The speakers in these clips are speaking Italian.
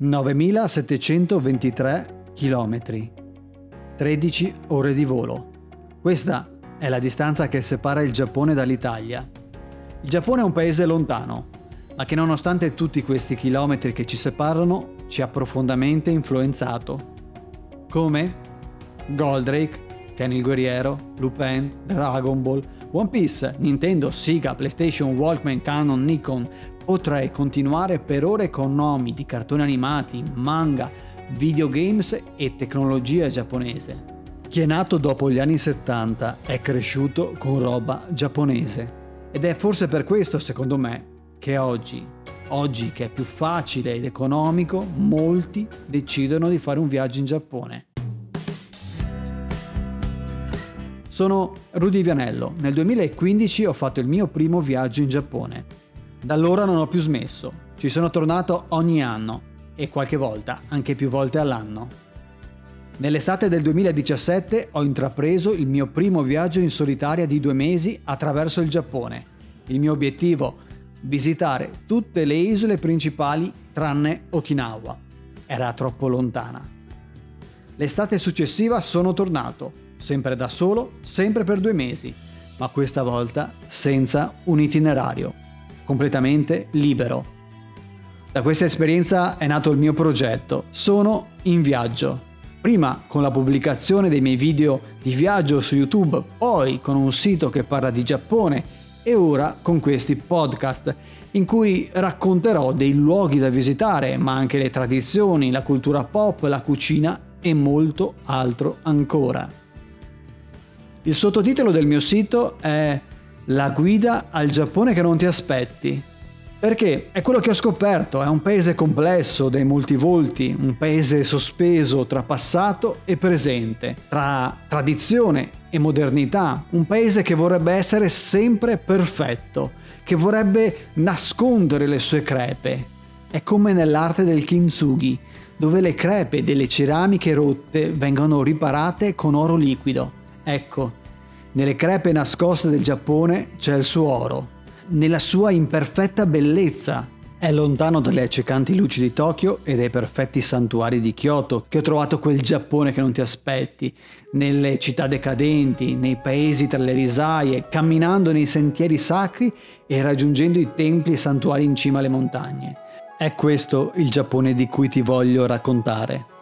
9723 km, 13 ore di volo. Questa è la distanza che separa il Giappone dall'Italia. Il Giappone è un paese lontano, ma che nonostante tutti questi chilometri che ci separano, ci ha profondamente influenzato. Come? Goldrake, Ken il guerriero, Lupin, Dragon Ball, One Piece, Nintendo, Sega, PlayStation, Walkman, Canon, Nikon. Potrei continuare per ore con nomi di cartoni animati, manga, videogames e tecnologia giapponese. Chi è nato dopo gli anni 70 è cresciuto con roba giapponese. Ed è forse per questo, secondo me, che oggi, oggi che è più facile ed economico, molti decidono di fare un viaggio in Giappone. Sono Rudy Vianello. Nel 2015 ho fatto il mio primo viaggio in Giappone. Da allora non ho più smesso. Ci sono tornato ogni anno e qualche volta anche più volte all'anno. Nell'estate del 2017 ho intrapreso il mio primo viaggio in solitaria di due mesi attraverso il Giappone. Il mio obiettivo? Visitare tutte le isole principali tranne Okinawa. Era troppo lontana. L'estate successiva sono tornato sempre da solo, sempre per due mesi, ma questa volta senza un itinerario, completamente libero. Da questa esperienza è nato il mio progetto, sono in viaggio. Prima con la pubblicazione dei miei video di viaggio su YouTube, poi con un sito che parla di Giappone e ora con questi podcast in cui racconterò dei luoghi da visitare, ma anche le tradizioni, la cultura pop, la cucina e molto altro ancora. Il sottotitolo del mio sito è La guida al Giappone che non ti aspetti. Perché è quello che ho scoperto, è un paese complesso, dei molti volti, un paese sospeso tra passato e presente, tra tradizione e modernità, un paese che vorrebbe essere sempre perfetto, che vorrebbe nascondere le sue crepe. È come nell'arte del kintsugi, dove le crepe delle ceramiche rotte vengono riparate con oro liquido. Ecco, nelle crepe nascoste del Giappone c'è il suo oro, nella sua imperfetta bellezza. È lontano dalle accecanti luci di Tokyo e dai perfetti santuari di Kyoto che ho trovato quel Giappone che non ti aspetti, nelle città decadenti, nei paesi tra le risaie, camminando nei sentieri sacri e raggiungendo i templi e santuari in cima alle montagne. È questo il Giappone di cui ti voglio raccontare.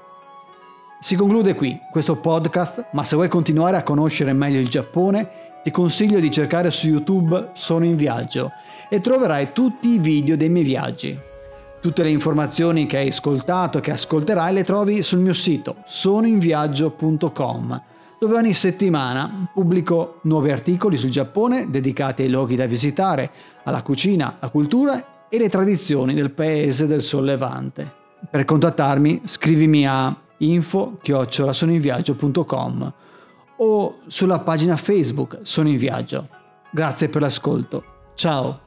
Si conclude qui questo podcast, ma se vuoi continuare a conoscere meglio il Giappone, ti consiglio di cercare su YouTube Sono in viaggio e troverai tutti i video dei miei viaggi. Tutte le informazioni che hai ascoltato e che ascolterai le trovi sul mio sito sonoinviaggio.com, dove ogni settimana pubblico nuovi articoli sul Giappone dedicati ai luoghi da visitare, alla cucina, alla cultura e le tradizioni del paese del sollevante. Per contattarmi scrivimi a info chiocciolasonoinviaggio.com o sulla pagina Facebook Sono in Viaggio. Grazie per l'ascolto. Ciao!